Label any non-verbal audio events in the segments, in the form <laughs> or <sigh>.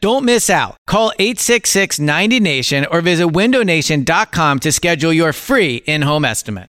Don't miss out. Call 866 90 Nation or visit windownation.com to schedule your free in home estimate.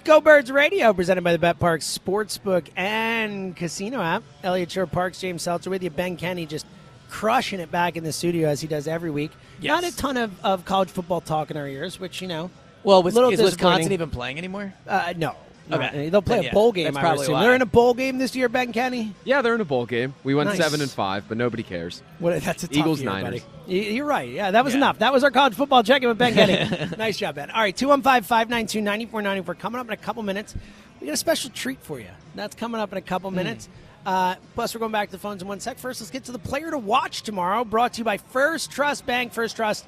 It's Go Birds Radio, presented by the Bet Parx Sportsbook and Casino app. Eliot Shorr-Parks, James Seltzer with you. Ben Kenny just crushing it back in the studio as he does every week. Yes. Not a ton of, of college football talk in our ears, which, you know, Well, Little is Wisconsin even playing anymore? uh, no. Okay. They'll play Then, a yeah, bowl game, that's I probably assume. why. They're in a bowl game this year, Ben Kenny? Yeah, they're in a bowl game. We went Nice. seven and five, but nobody cares. What, that's a tough Eagles, year, Niners. buddy. Y- You're right. Yeah, that was enough. That was our college football check-in with Ben Kenny. <laughs> nice job, Ben. All right, 215-592-9494. Coming up in a couple minutes, we got a special treat for you. That's coming up in a couple minutes. Uh, plus, we're going back to the phones in one sec. First, let's get to the player to watch tomorrow, brought to you by First Trust Bank. First Trust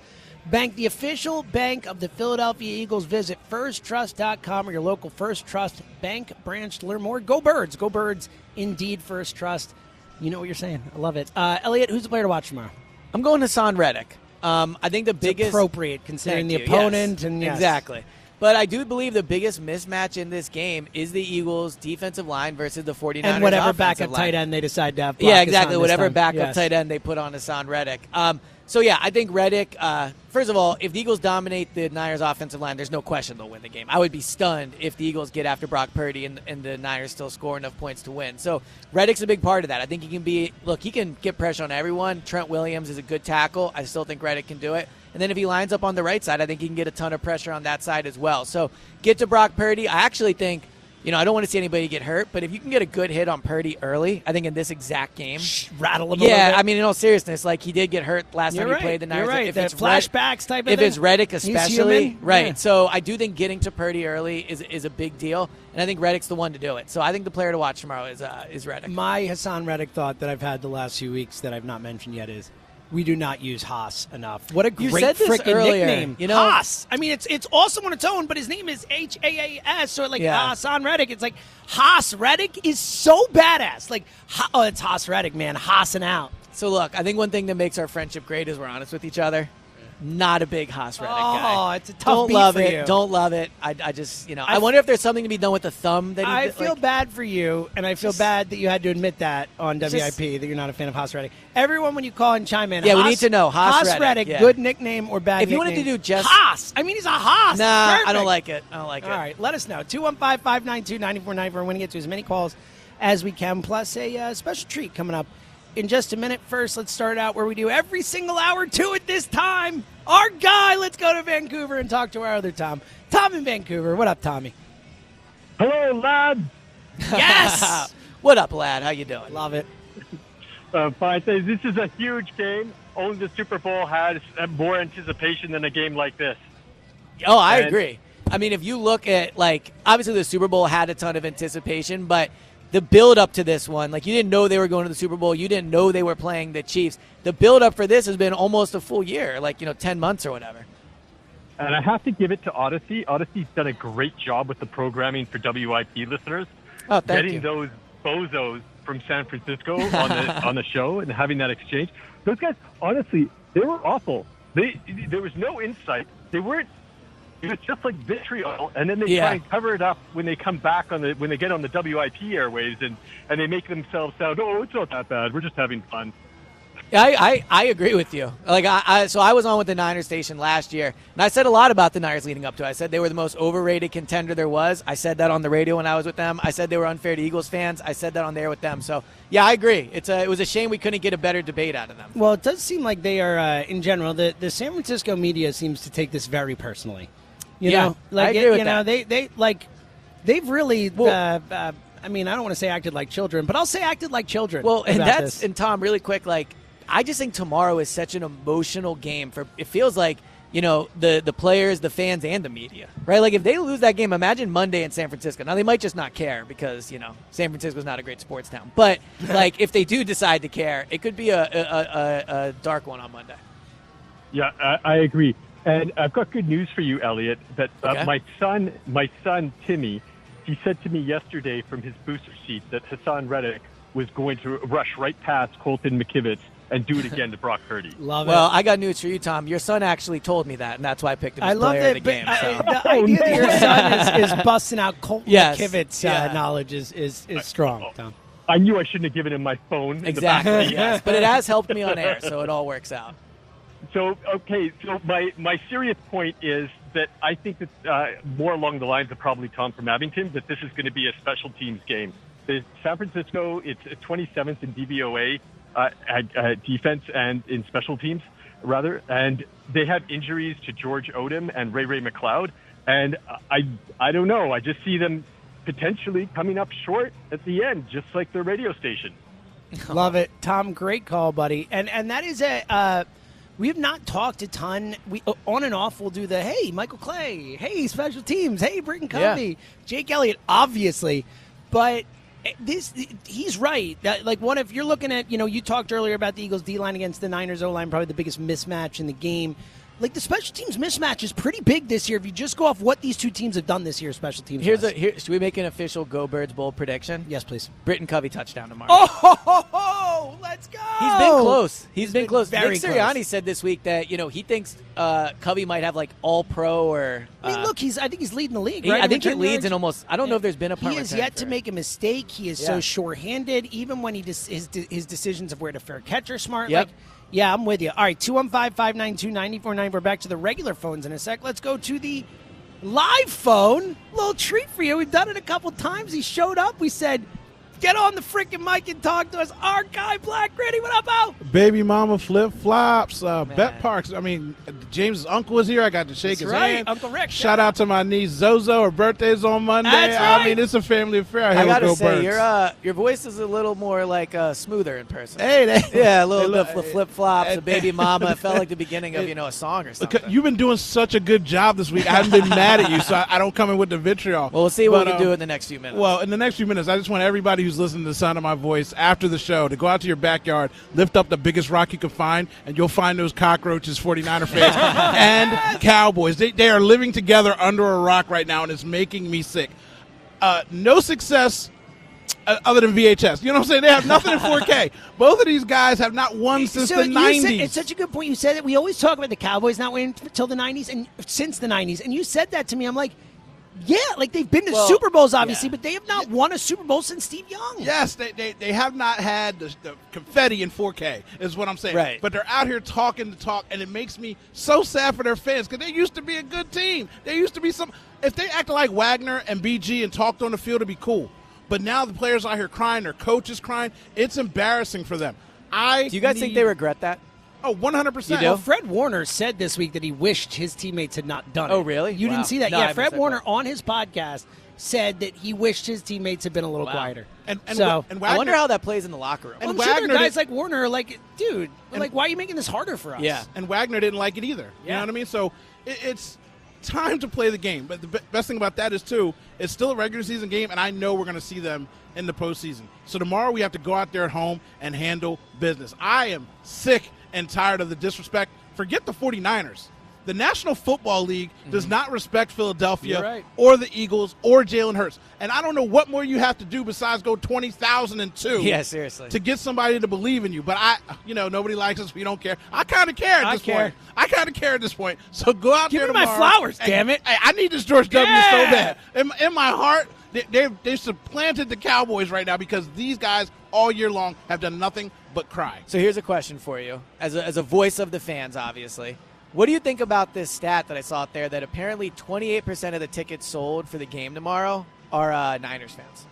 Bank, the official bank of the Philadelphia Eagles. Visit firsttrust.com or your local First Trust Bank branch to learn more. Go Birds. Go Birds, indeed, First Trust. You know what you're saying. I love it. Uh, Eliot, who's the player to watch tomorrow? I'm going to Haason Reddick. Um, I think the It's biggest appropriate considering the you, opponent yes. and yes. exactly. But I do believe the biggest mismatch in this game is the Eagles' defensive line versus the 49ers and whatever backup line. tight end they decide to have. Yeah, exactly. Whatever backup Yes. tight end they put on Haason Reddick. Um, so yeah, I think Reddick. Uh, first of all, if the Eagles dominate the Niners' offensive line, there's no question they'll win the game. I would be stunned if the Eagles get after Brock Purdy and, and the Niners still score enough points to win. So Reddick's a big part of that. I think he can be. Look, he can get pressure on everyone. Trent Williams is a good tackle. I still think Reddick can do it. And then if he lines up on the right side, I think he can get a ton of pressure on that side as well. So get to Brock Purdy. I actually think. You know, I don't want to see anybody get hurt, but if you can get a good hit on Purdy early, I think in this exact game, rattle him. a little yeah, bit. I mean, in all seriousness, like he did get hurt last You're time right. he played the Niners. You're right. If That it's Red- flashbacks type of if thing. it's Reddick especially, right? Yeah. So I do think getting to Purdy early is is a big deal, and I think Reddick's the one to do it. So I think the player to watch tomorrow is uh, is Reddick. My Haason Reddick thought that I've had the last few weeks that I've not mentioned yet is we do not use Haas enough. What a You great said this freaking earlier, nickname. you know? Haas. I mean, it's it's awesome on its own, but his name is H A A S. So like Yeah. Haason Reddick, it's like Haas Reddick is so badass. Like Ha- oh, it's Haas Reddick, man, Haasing out. So look, I think one thing that makes our friendship great is we're honest with each other. Not a big Haas Reddick Oh, guy. it's a tough Don't beat love for it. you. Don't love it. I, I just you know I, I- wonder if there's something to be done with the thumb that he I feel like- bad for you, and I feel Just- bad that you had to admit that on WIP Just- that you're not a fan of Haas Reddick. Everyone, when you call and chime in, Yeah, we need to know. Haas Reddick, yeah. good nickname or bad? If you wanted to do just- Haas, I mean he's a Haas. Nah, I don't like it. I don't like it. All right, let us know. 215 592 9494. We're going to get to as many calls as we can, plus a uh, special treat coming up in just a minute. First, let's start out where we do every single hour two at this time. Our guy, let's go to Vancouver and talk to our other Tom. Tom in Vancouver. What up, Tommy? Hello, lad. <laughs> Yes! <laughs> What up, lad? How you doing? Love it. Uh, fine. So This is a huge game. Only the Super Bowl has uh, more anticipation than a game like this. Oh, I And- agree. I mean, if you look at like obviously the Super Bowl had a ton of anticipation, but the build up to this one, like you didn't know they were going to the Super Bowl, you didn't know they were playing the Chiefs. The build up for this has been almost a full year, like you know, ten months or whatever. And I have to give it to Audacy. Audacy's done a great job with the programming for WIP listeners. Oh, Getting you. those bozos from San Francisco on the <laughs> on the show and having that exchange. those guys, honestly, they were awful. They there was no insight. They weren't. It was just like vitriol, and then they Yeah. try and cover it up when they come back on the when they get on the WIP airways, and and they make themselves sound, oh, it's not that bad. We're just having fun. I, I, I agree with you. Like I, I so I was on with the Niners station last year, and I said a lot about the Niners leading up to it. I said they were the most overrated contender there was. I said that on the radio when I was with them. I said they were unfair to Eagles fans. I said that on there with them. So yeah, I agree. It's a, it was a shame we couldn't get a better debate out of them. Well, it does seem like they are, uh, in general, the, the San Francisco media seems to take this very personally. You Yeah, know, like I agree it- with you know, they they like they've really. Well- uh, uh, I mean, I don't want to say acted like children, but I'll say acted like children. Well, and about that's this. and Tom, really quick, like I just think tomorrow is such an emotional game for. It feels like you know the the players, the fans, and the media, right? Like if they lose that game, imagine Monday in San Francisco. Now they might just not care because you know San Francisco Francisco's not a great sports town, but <laughs> like if they do decide to care, it could be a a, a, a dark one on Monday. Yeah, I, I agree. And I've got good news for you, Eliot. That uh, Okay. my son, my son Timmy, he said to me yesterday from his booster seat that Haason Reddick was going to rush right past Colton McKivitz and do it again to Brock Purdy. <laughs> love Well, it. Well, I got news for you, Tom. Your son actually told me that, and that's why I picked him as I love player that. of the game. but, so. the <laughs> idea that your son is, is busting out Colton <laughs> Yes. McKivitz Yeah. uh, knowledge is is, is strong. Tom. I knew I shouldn't have given him my phone. In the back of Exactly. the- yes, but it has helped me on air, so it all works out. So okay, so my my serious point is that I think that uh, more along the lines of probably Tom from Abington that this is going to be a special teams game. The San Francisco, it's 27th in DVOA uh, at uh, defense and in special teams rather, and they have injuries to George Odum and Ray-Ray McCloud, and I I don't know. I just see them potentially coming up short at the end, just like their radio station. Love it, Tom. Great call, buddy. And and that is a. We have not talked a ton. We uh, on and off. We'll do the hey, Michael Clay. Hey, special teams. Hey, Britton Covey. Yeah. Jake Elliott, obviously, but. eh, This he's right. That like one if you're looking at you know you talked earlier about the Eagles D line against the Niners O line probably the biggest mismatch in the game. Like the special teams mismatch is pretty big this year. If you just go off what these two teams have done this year, special teams. Here's a wise. here. Should we make an official Go Birds Bowl prediction? yes, please. Britton Covey touchdown tomorrow. Oh, ho, ho, ho, let's go. He's been close. He's he's been, been close. very Nick Sirianni close. said this week that you know he thinks uh, Covey might have like All Pro or. I mean, uh, look, he's. I think he's leading the league. he- right? I think he leads in almost. I don't know if there's been a He has return yet to for- make a mistake. He is so sure-handed. Even when he dis- his his decisions of where to fair catch are smart. Yep. Like, yeah, I'm with you. All right, 215-592-9490. We're back to the regular phones in a sec. Let's go to the live phone. Little treat for you. We've done it a couple times. He showed up. We said, "Get on the freaking mic and talk to us." Our guy Black Gritty. What up, Al? Baby mama flip flops. Uh, Man. Bet Parx. I mean, James's uncle was here. I got to shake That's his right, hand. Uncle Rick. Shout out to my niece Zozo. Her birthday's on Monday. That's I mean, it's a family affair. I Here gotta go, say, Birds. your uh, your voice is a little more like uh, smoother in person. Hey, they, <laughs> yeah, a little they the look- flip flops, a baby mama. It felt like the beginning of <laughs> you know a song or something. You've been doing such a good job this week. I haven't been mad at you, so I, I don't come in with the vitriol. well, we'll see what But, we can um, do in the next few minutes. Well, in the next few minutes, I just want everybody who's listening to the sound of my voice after the show to go out to your backyard, lift up the biggest rock you can find, and you'll find those cockroaches, 49er fans, <laughs> and Cowboys. They, they are living together under a rock right now, and it's making me sick. Uh, no success uh, other than VHS. You know what I'm saying? They have nothing in <laughs> 4K. Both of these guys have not won since so the 90s. Said, it's such a good point. You said that we always talk about the Cowboys not winning until the '90s and since the '90s, and you said that to me. I'm like, yeah, like they've been to Well, Super Bowls, obviously, yeah. but they have not won a Super Bowl since Steve Young. Yes, they, they, they have not had the, the confetti in 4K, is what I'm saying. Right. But they're out here talking the talk, and it makes me so sad for their fans because they used to be a good team. They used to be some. If they acted like Wagner and BG and talked on the field, it'd be cool. But now the players out here crying, their coaches crying. It's embarrassing for them. I do you guys think they regret that? Oh, 100%. You do? Well, Fred Warner said this week that he wished his teammates had not done oh, it. Oh, really? You Wow. didn't see that? No, yeah, Fred Warner part. on his podcast said that he wished his teammates had been a little Wow. quieter. And, and, so, and I Wagner, wonder how that plays in the locker room. And I'm sure there are guys did- like Warner like, dude, like, why are you making this harder for us? Yeah. and Wagner didn't like it either. You Yeah. know what I mean? So it, it's time to play the game. But the be- best thing about that is too, it's still a regular season game, and I know we're going to see them in the postseason. So tomorrow we have to go out there at home and handle business. I am sick and tired of the disrespect. Forget the 49ers. The National Football League does mhm. not respect Philadelphia right. or the Eagles or Jalen Hurts. And I don't know what more you have to do besides go 20,002 Yeah, seriously. to get somebody to believe in you. But I, you know, nobody likes us. We don't care. I kind of care at I this care. point. I kind of care at this point. So go out Give there me my flowers, and- damn it. Hey, I need this George W. Yeah. so bad. In, in my heart, they, they've, they've supplanted the Cowboys right now because these guys all year long have done nothing but cry. So here's a question for you, as a, as a voice of the fans, obviously. What do you think about this stat that I saw out there that apparently 28% of the tickets sold for the game tomorrow are uh, Niners fans?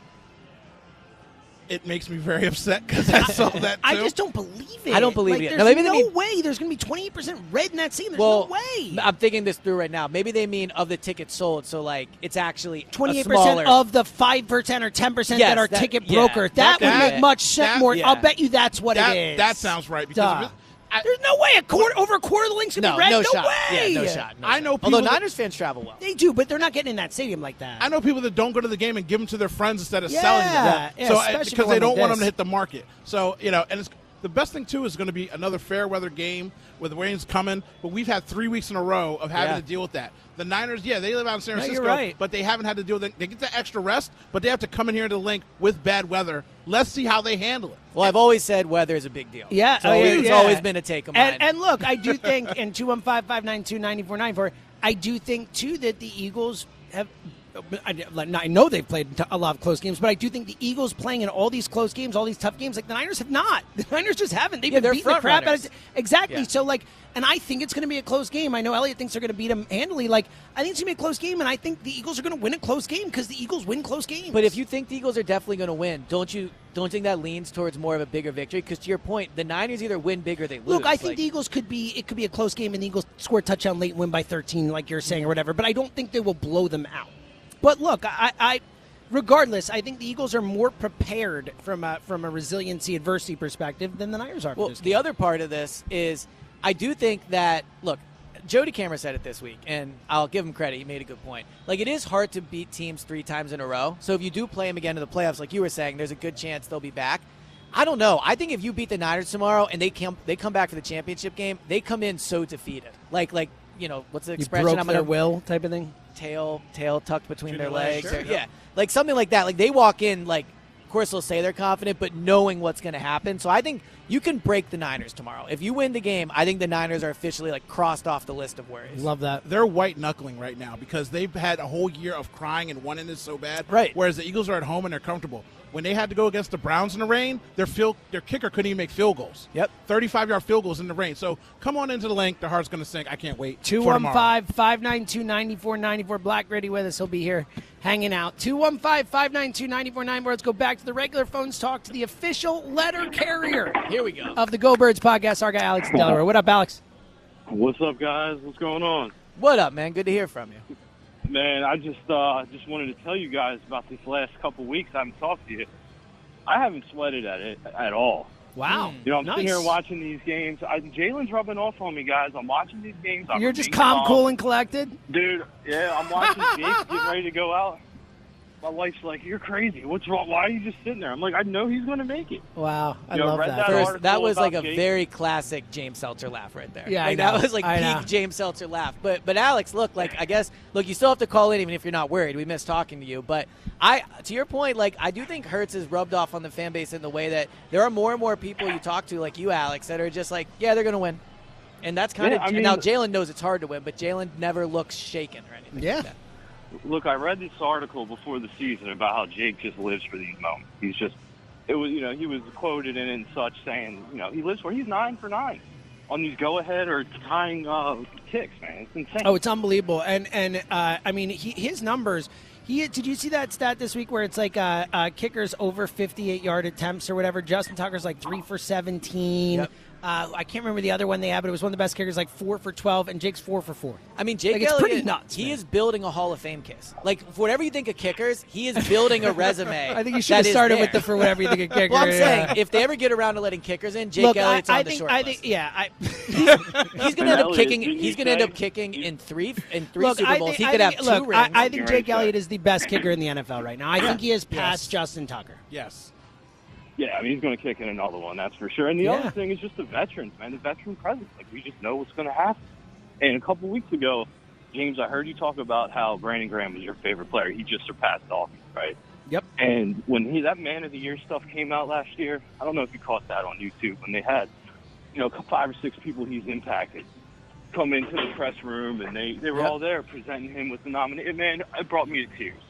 It makes me very <laughs> upset because I saw <laughs> that too. I just don't believe it. I don't believe like, it. There's Now, maybe no mean- way there's going to be 28% red in that scene. There's well, no way. I'm thinking this through right now. Maybe they mean of the tickets sold, so like it's actually 28% of the 5% or 10% Yes, that are that- ticket yeah, broker. That, that- would that- make much that- more. yeah. I'll bet you that's what that, it is. that sounds right because if it- I, There's no way a quarter over a quarter of the links can no, be red. no, No, shot. way. Yeah, no shot. no I shot. know Although people that- Niners fans travel well. They do, but they're not getting in that stadium like that. I know people that don't go to the game and give them to their friends instead of Yeah, selling them. yeah, so because they don't want them to hit the market. So you know, and it's the best thing too is going to be another fair weather game with the rains coming. But we've had three weeks in a row of having Yeah. to deal with that. The Niners, yeah, they live out in San No, Francisco, right. but they haven't had to deal with it. They get the extra rest, but they have to come in here to the Linc with bad weather. Let's see how they handle it. Well, I've always said weather is a big deal. Yeah, it's oh, yeah, always, it's yeah. always been a take of mine. And, and look, I do <laughs> think, in 215 592 9494, I do think, too, that the Eagles have. I, I know they've played a lot of close games, but I do think the Eagles playing in all these close games, all these tough games, like the Niners have not. <laughs> The Niners just haven't. They've Yeah, been beating the crap out of Exactly. Yeah. So, like, and I think it's going to be a close game. I know Eliot thinks they're going to beat them handily. Like, I think it's going to be a close game, and I think the Eagles are going to win a close game because the Eagles win close games. But if you think the Eagles are definitely going to win, don't you don't you think that leans towards more of a bigger victory? Because to your point, the Niners either win big or they lose. Look, I think Like, the Eagles could be it could be a close game and the Eagles score a touchdown late and win by 13 like you're saying or whatever, but I don't think they will blow them out. But look, I, I regardless, I think the Eagles are more prepared from a from a resiliency adversity perspective than the Niners are. Well, the other part of this is I do think that look, Jody Cameron said it this week, and I'll give him credit. He made a good point. Like it is hard to beat teams three times in a row. So if you do play them again in the playoffs, like you were saying, there's a good chance they'll be back. I don't know. I think if you beat the Niners tomorrow and they come they come back for the championship game, they come in so defeated. Like like you know what's the you expression? broke I'm their gonna will type of thing. Tail tail tucked between their their legs, legs. sure, or- yeah. yeah, like something like that. Like they walk in like. Of course, they'll say they're confident, but knowing what's going to happen. So I think you can break the Niners tomorrow. If you win the game, I think the Niners are officially like crossed off the list of worries. Love that. They're white knuckling right now because they've had a whole year of crying and wanting this so bad. Right. Whereas the Eagles are at home and they're comfortable. When they had to go against the Browns in the rain, their field, their kicker couldn't even make field goals. Yep. 35 yard field goals in the rain. So come on into the Linc. Their heart's going to sink. I can't wait. for 215 tomorrow. 592 9494. Black Gritty with us. He'll be here hanging out. 215 592 9494. Let's go back to the regular phones. Talk to the official letter carrier Here we go. of the Go Birds podcast, our guy Alex Delaware. What up, Alex? What's up, guys? What's going on? What up, man? Good to hear from you. Man, I just uh, just wanted to tell you guys about these last couple weeks. I haven't talked to you. I haven't sweated at it at all. Wow. You know, I'm nice. sitting here watching these games. I, Jalen's rubbing off on me, guys. I'm watching these games. I'm You're just being calm, cool, and collected? dude. Yeah, I'm watching <laughs> Jake get ready to go out. My wife's like, "You're crazy. What's wrong? Why are you just sitting there?" I'm like, "I know he's going to make it." Wow. I You know, love that. that First, that was like a about Jake. very classic James Seltzer laugh right there. Yeah, I like, know. that was like I peak know. James Seltzer laugh. But but Alex, look, like I guess look, you still have to call in even if you're not worried. We miss talking to you, but I to your point, like I do think Hurts is rubbed off on the fan base in the way that there are more and more people you talk to, like you, Alex, that are just like, yeah, they're gonna win. And that's kind Yeah, of I mean- now Jalen knows it's hard to win, but Jalen never looks shaken or anything. Yeah. like that. Look, I read this article before the season about how Jake just lives for these moments. He's just, it was, you know, he was quoted in and such saying, you know, he lives for. He's nine for nine on these go ahead or tying uh, kicks, man. It's insane. Oh, it's unbelievable. And and uh, I mean, he, his numbers. He did you see that stat this week where it's like uh, uh, kickers over 58 yard attempts or whatever? Justin Tucker's like three for 17. Yep. Uh, I can't remember the other one they had, but it was one of the best kickers, like four for 12, and Jake's four for four. I mean, Jake Like, it's Elliott, pretty nuts, He man. is building a Hall of Fame case. Like, for whatever you think of kickers, he is building a resume. <laughs> I think you should have started there. with the for whatever you think of kickers. <laughs> Well, I'm yeah. saying if they ever get around to letting kickers in, Jake Look, I, Elliott's I on the think, short I list. think, yeah, I, <laughs> he's going to end up kicking. He's going to end up kicking in three in three look, Super I Bowls. think, he could think, have two I, rings. I think Jake Right. Elliott is the best kicker in the NFL right now. I think he is past Yes. Justin Tucker. Yes. Yeah, I mean, he's going to kick in another one, that's for sure. And the Yeah. other thing is just the veterans, man. The veteran presence. Like we just know what's going to happen. And a couple weeks ago, James, I heard you talk about how Brandon Graham was your favorite player. He just surpassed Dawkins, right? Yep. And when he that Man of the Year stuff came out last year, I don't know if you caught that on YouTube when they had, you know, five or six people he's impacted come into the press room and they they were Yep. all there presenting him with the nomination. Man, it brought me to tears.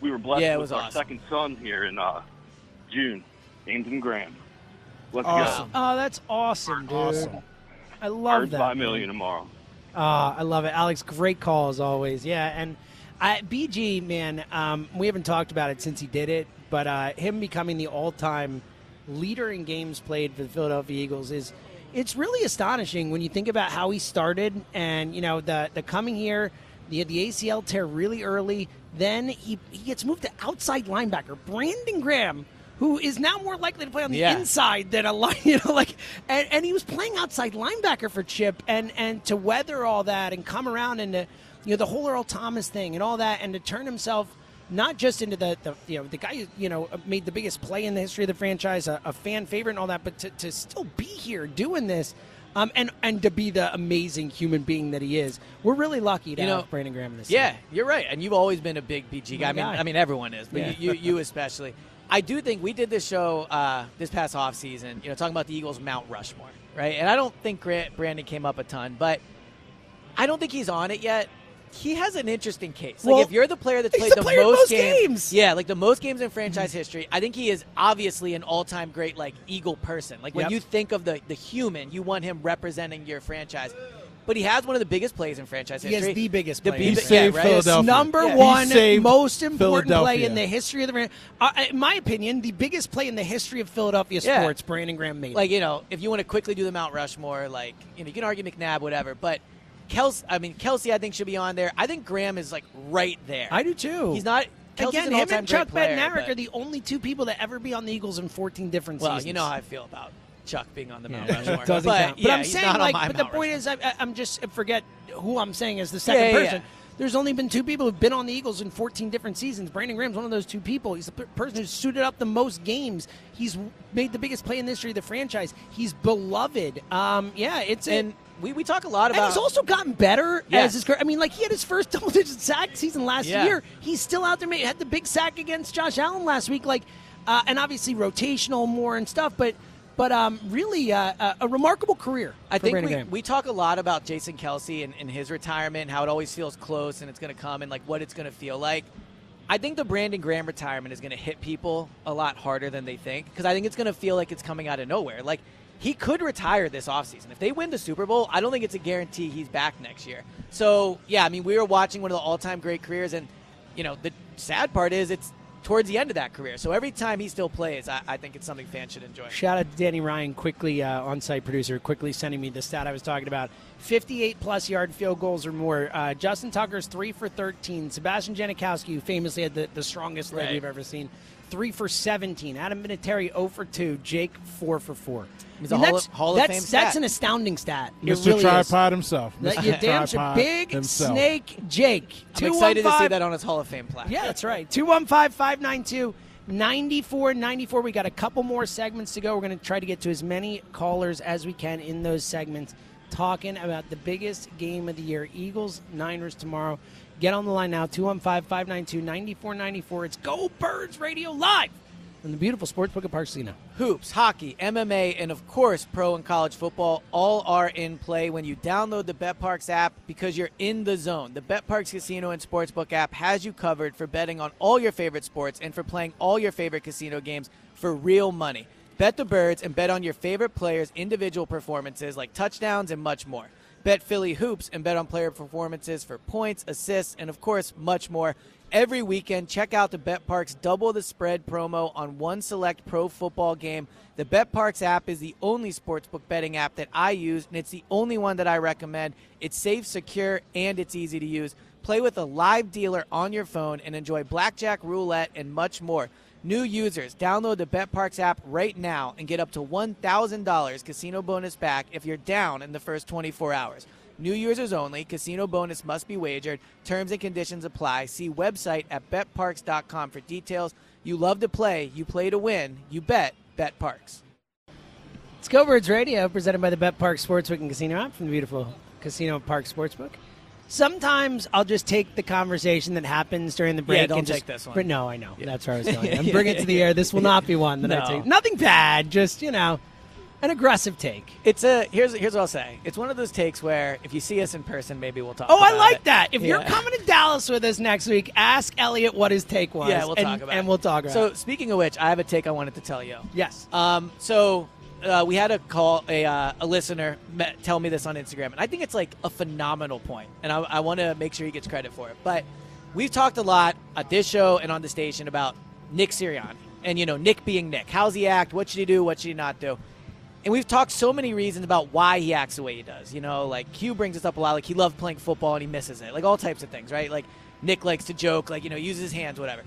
We were blessed Yeah, it with was our awesome. second son here in uh, June, James and Graham. Let's Awesome. go. Oh, that's awesome, dude. Awesome. I love Birds that. by a man. million tomorrow. Uh, I love it, Alex. Great call as always. Yeah, and I, BG man, um, we haven't talked about it since he did it, but uh, him becoming the all-time leader in games played for the Philadelphia Eagles is it's really astonishing when you think about how he started and you know the the coming here. The, the ACL tear really early. Then he, he gets moved to outside linebacker. Brandon Graham, who is now more likely to play on the Yeah. inside than a line, <laughs> you know, like, and, and he was playing outside linebacker for Chip, and and to weather all that and come around and to, you know the whole Earl Thomas thing and all that, and to turn himself not just into the, the you know the guy who you know made the biggest play in the history of the franchise, a, a fan favorite and all that, but to, to still be here doing this. Um, and and to be the amazing human being that he is, we're really lucky to You have Brandon Graham in this. Yeah, season. you're right, and you've always been a big BG guy. I mean, guy. I mean everyone is, but Yeah. you, you, you especially. I do think we did this show uh, this past off season. You know, talking about the Eagles Mount Rushmore, right? And I don't think Grant, Brandon came up a ton, but I don't think he's on it yet. He has an interesting case. Like Well, if you're the player that's played the the, player most, most games, games. yeah, like the most games in franchise history, I think he is obviously an all-time great like Eagle person. Like when Yep. you think of the the human, you want him representing your franchise. But he has one of the biggest plays in franchise history. He has the biggest play. be- He yeah, saved right? Philadelphia. number Yeah. He one saved most important play in the history of the fran- uh, in my opinion the biggest play in the history of Philadelphia Yeah. sports Brandon Graham made like you know, if you want to quickly do the Mount Rushmore, like you know, you can argue McNabb, whatever, but Kelce, I mean Kelce, I think should be on there. I think Graham is like right there. I do too He's not. Kelce's again an him all-time and Chuck great player, Bednarik but- are the only two people to ever be on the Eagles in 14 different Well, seasons you know how I feel about Chuck being on the Mount Yeah, Rushmore. <laughs> doesn't but, count. But yeah, I'm he's saying, not on like, my but the Mount point Rushmore. is, I, I- I'm just forget who I'm saying as the second Yeah, yeah, person. There's only been two people who've been on the Eagles in 14 different seasons. Brandon Graham's one of those two people. He's the per- person who's suited up the most games. He's made the biggest play in the history of the franchise. He's beloved. Um, yeah, it's and we, we talk a lot about. and he's also gotten better as his career. I mean, like he had his first <laughs> double digit sack season last Yeah. year. He's still out there. Made, had the big sack against Josh Allen last week. Like, uh, and obviously rotational more and stuff. But but um, really uh, a, a remarkable career. I think we, we talk a lot about Jason Kelce and, and his retirement and how it always feels close and it's going to come and like what it's going to feel like. I think the Brandon Graham retirement is going to hit people a lot harder than they think because I think it's going to feel like it's coming out of nowhere. Like he could retire this offseason. If they win the Super Bowl, I don't think it's a guarantee he's back next year. So, yeah, I mean, we were watching one of the all-time great careers and you know, the sad part is it's towards the end of that career. So every time he still plays, I, I think it's something fans should enjoy. Shout out to Danny Ryan, quickly uh, on-site producer, quickly sending me the stat I was talking about. 58 plus yard field goals or more. Uh, Justin Tucker's three for 13. Sebastian Janikowski, who famously had the, the strongest leg Right. we've ever seen, three for 17. Adam Vinatieri 0 for 2. Jake 4 for 4. He's a I mean, Hall of- that's, Hall of that's, Fame That's an astounding stat. Mr. really is. Tripod himself. That Mr. you damn sure. Tripod Big himself. Snake Jake. I'm excited to see that on his Hall of Fame plaque. yeah, that's right. 215 592 9494. We got a couple more segments to go. We're going to try to get to as many callers as we can in those segments, talking about the biggest game of the year Eagles, Niners tomorrow. Get on the line now 215 592 9494. It's Go Birds Radio Live from the beautiful Sportsbook at Parx Casino. Hoops, hockey, MMA, and of course, pro and college football all are in play when you download the BetParx app because you're in the zone. The BetParx Casino and Sportsbook app has you covered for betting on all your favorite sports and for playing all your favorite casino games for real money. Bet the birds and bet on your favorite players' individual performances like touchdowns and much more. Bet Philly hoops and bet on player performances for points, assists, and of course, much more. Every weekend, check out the Bet Parx Double the Spread promo on one select pro football game. The Bet Parx app is the only sportsbook betting app that I use, and it's the only one that I recommend. It's safe, secure, and it's easy to use. Play with a live dealer on your phone and enjoy blackjack, roulette, and much more. New users, download the BetParx app right now and get up to $1,000 casino bonus back if you're down in the first 24 hours. New users only. Casino bonus must be wagered. Terms and conditions apply. See website at betparx.com for details. You love to play. You play to win. You bet. Bet Parx. It's Go Birds Radio, presented by the Bet Parx Sportsbook and Casino app from the beautiful Casino Park Sportsbook. Sometimes I'll just take the conversation that happens during the break. Yeah, don't and just, take this one. But no, I know that's where I was going. <laughs> I'm bringing it to the air. This will not be one that I take. Nothing bad, just you know, an aggressive take. It's a here's here's what I'll say. It's one of those takes where if you see us in person, maybe we'll talk. Oh, I like it. that. If you're coming to Dallas with us next week, ask Eliot what his take was. yeah, we'll and, talk about and it. we'll talk about. It. So it. speaking of which, I have a take I wanted to tell you. yes, Um, so uh, we had a call a uh, a listener met, tell me this on Instagram, and I think it's like a phenomenal point, and I, I want to make sure he gets credit for it. But we've talked a lot at this show and on the station about Nick Sirianni, and you know Nick being Nick. How's he act? What should he do? What should he not do? And we've talked so many reasons about why he acts the way he does. You know, like Q brings this up a lot. Like he loved playing football and he misses it. Like all types of things, right? Like Nick likes to joke, like you know, use his hands, whatever.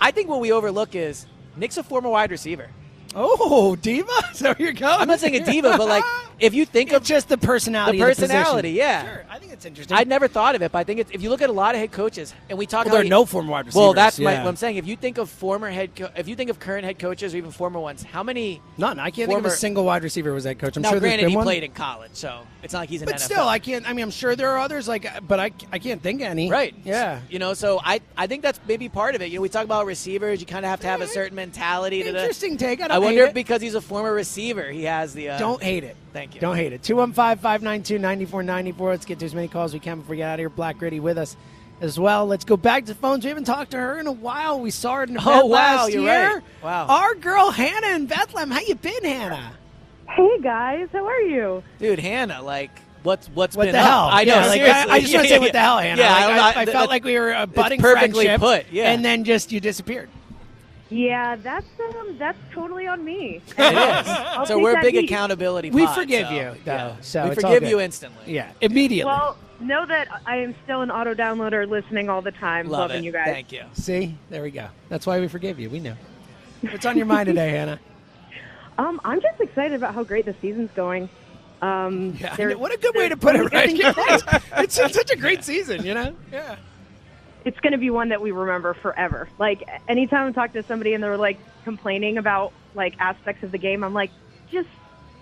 I think what we overlook is Nick's a former wide receiver. Oh, diva. So you're going. I'm not saying a diva, but like <laughs> if you think It's of just the personality. The personality, yeah. Sure, I think it's interesting. I'd never thought of it, but I think it's, if you look at a lot of head coaches, and we talk Well, there are no former wide receivers. Well, that's my, what I'm saying. If you think of former head, co- if you think of current head coaches or even former ones, how many? None. I can't think of a single wide receiver was head coach. I'm now, sure there's granted, he one. played in college, so it's not like he's an But NFL. But still, I can't. I mean, I'm sure there are others like, but I, I can't think of any. Right. Yeah. You know, so I, I think that's maybe part of it. You know, we talk about receivers. You kind of have to have a certain mentality. to the- Interesting take. I I wonder if because he's a former receiver, he has the. Uh, Don't hate it. Thank you. Don't hate it. 215 592 9494. Let's get to as many calls as we can before we get out of here. Black Gritty with us as well. Let's go back to the phones. We haven't talked to her in a while. We saw her in Oh, wow, last you're year. right. Wow. Our girl Hannah in Bethlehem. How you been, Hannah? Hey guys, how are you? Dude, Hannah, like, what's what's What been the up? hell? I know. Yeah, like, I. I just Yeah, want to say yeah, what the hell, Hannah. Yeah, Like, I'm I, I that- felt like we were a it's budding perfectly friendship, put, yeah. and then just you disappeared. Yeah, that's um, that's totally on me. <laughs> It is. I'll so we're that big heat. accountability. We pod, forgive so, you, though, yeah. so we it's forgive you instantly. Yeah, immediately. Well, know that I am still an auto downloader, listening all the time, Love loving it. you guys. Thank you. See, there we go. That's why we forgive you. We know. What's on your mind today, Hannah? <laughs> Um, I'm just excited about how great the season's going. Um, Yeah, I there- know. what a good way to put it, right? it's, <laughs> it's such a great season, you know? Yeah. It's going to be one that we remember forever. Like anytime I talk to somebody and they're like complaining about like aspects of the game, I'm like, just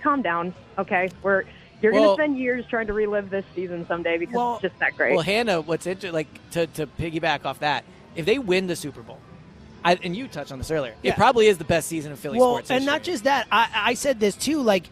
calm down, okay? We're you're going to spend years trying to relive this season someday because Well- it's just that great. Well, Hannah, what's interesting, like to, to piggyback off that, if they win the Super Bowl, I, and you touched on this earlier, Yeah. it probably is the best season of Philly well, sports. and not just that. I, I said this too. Like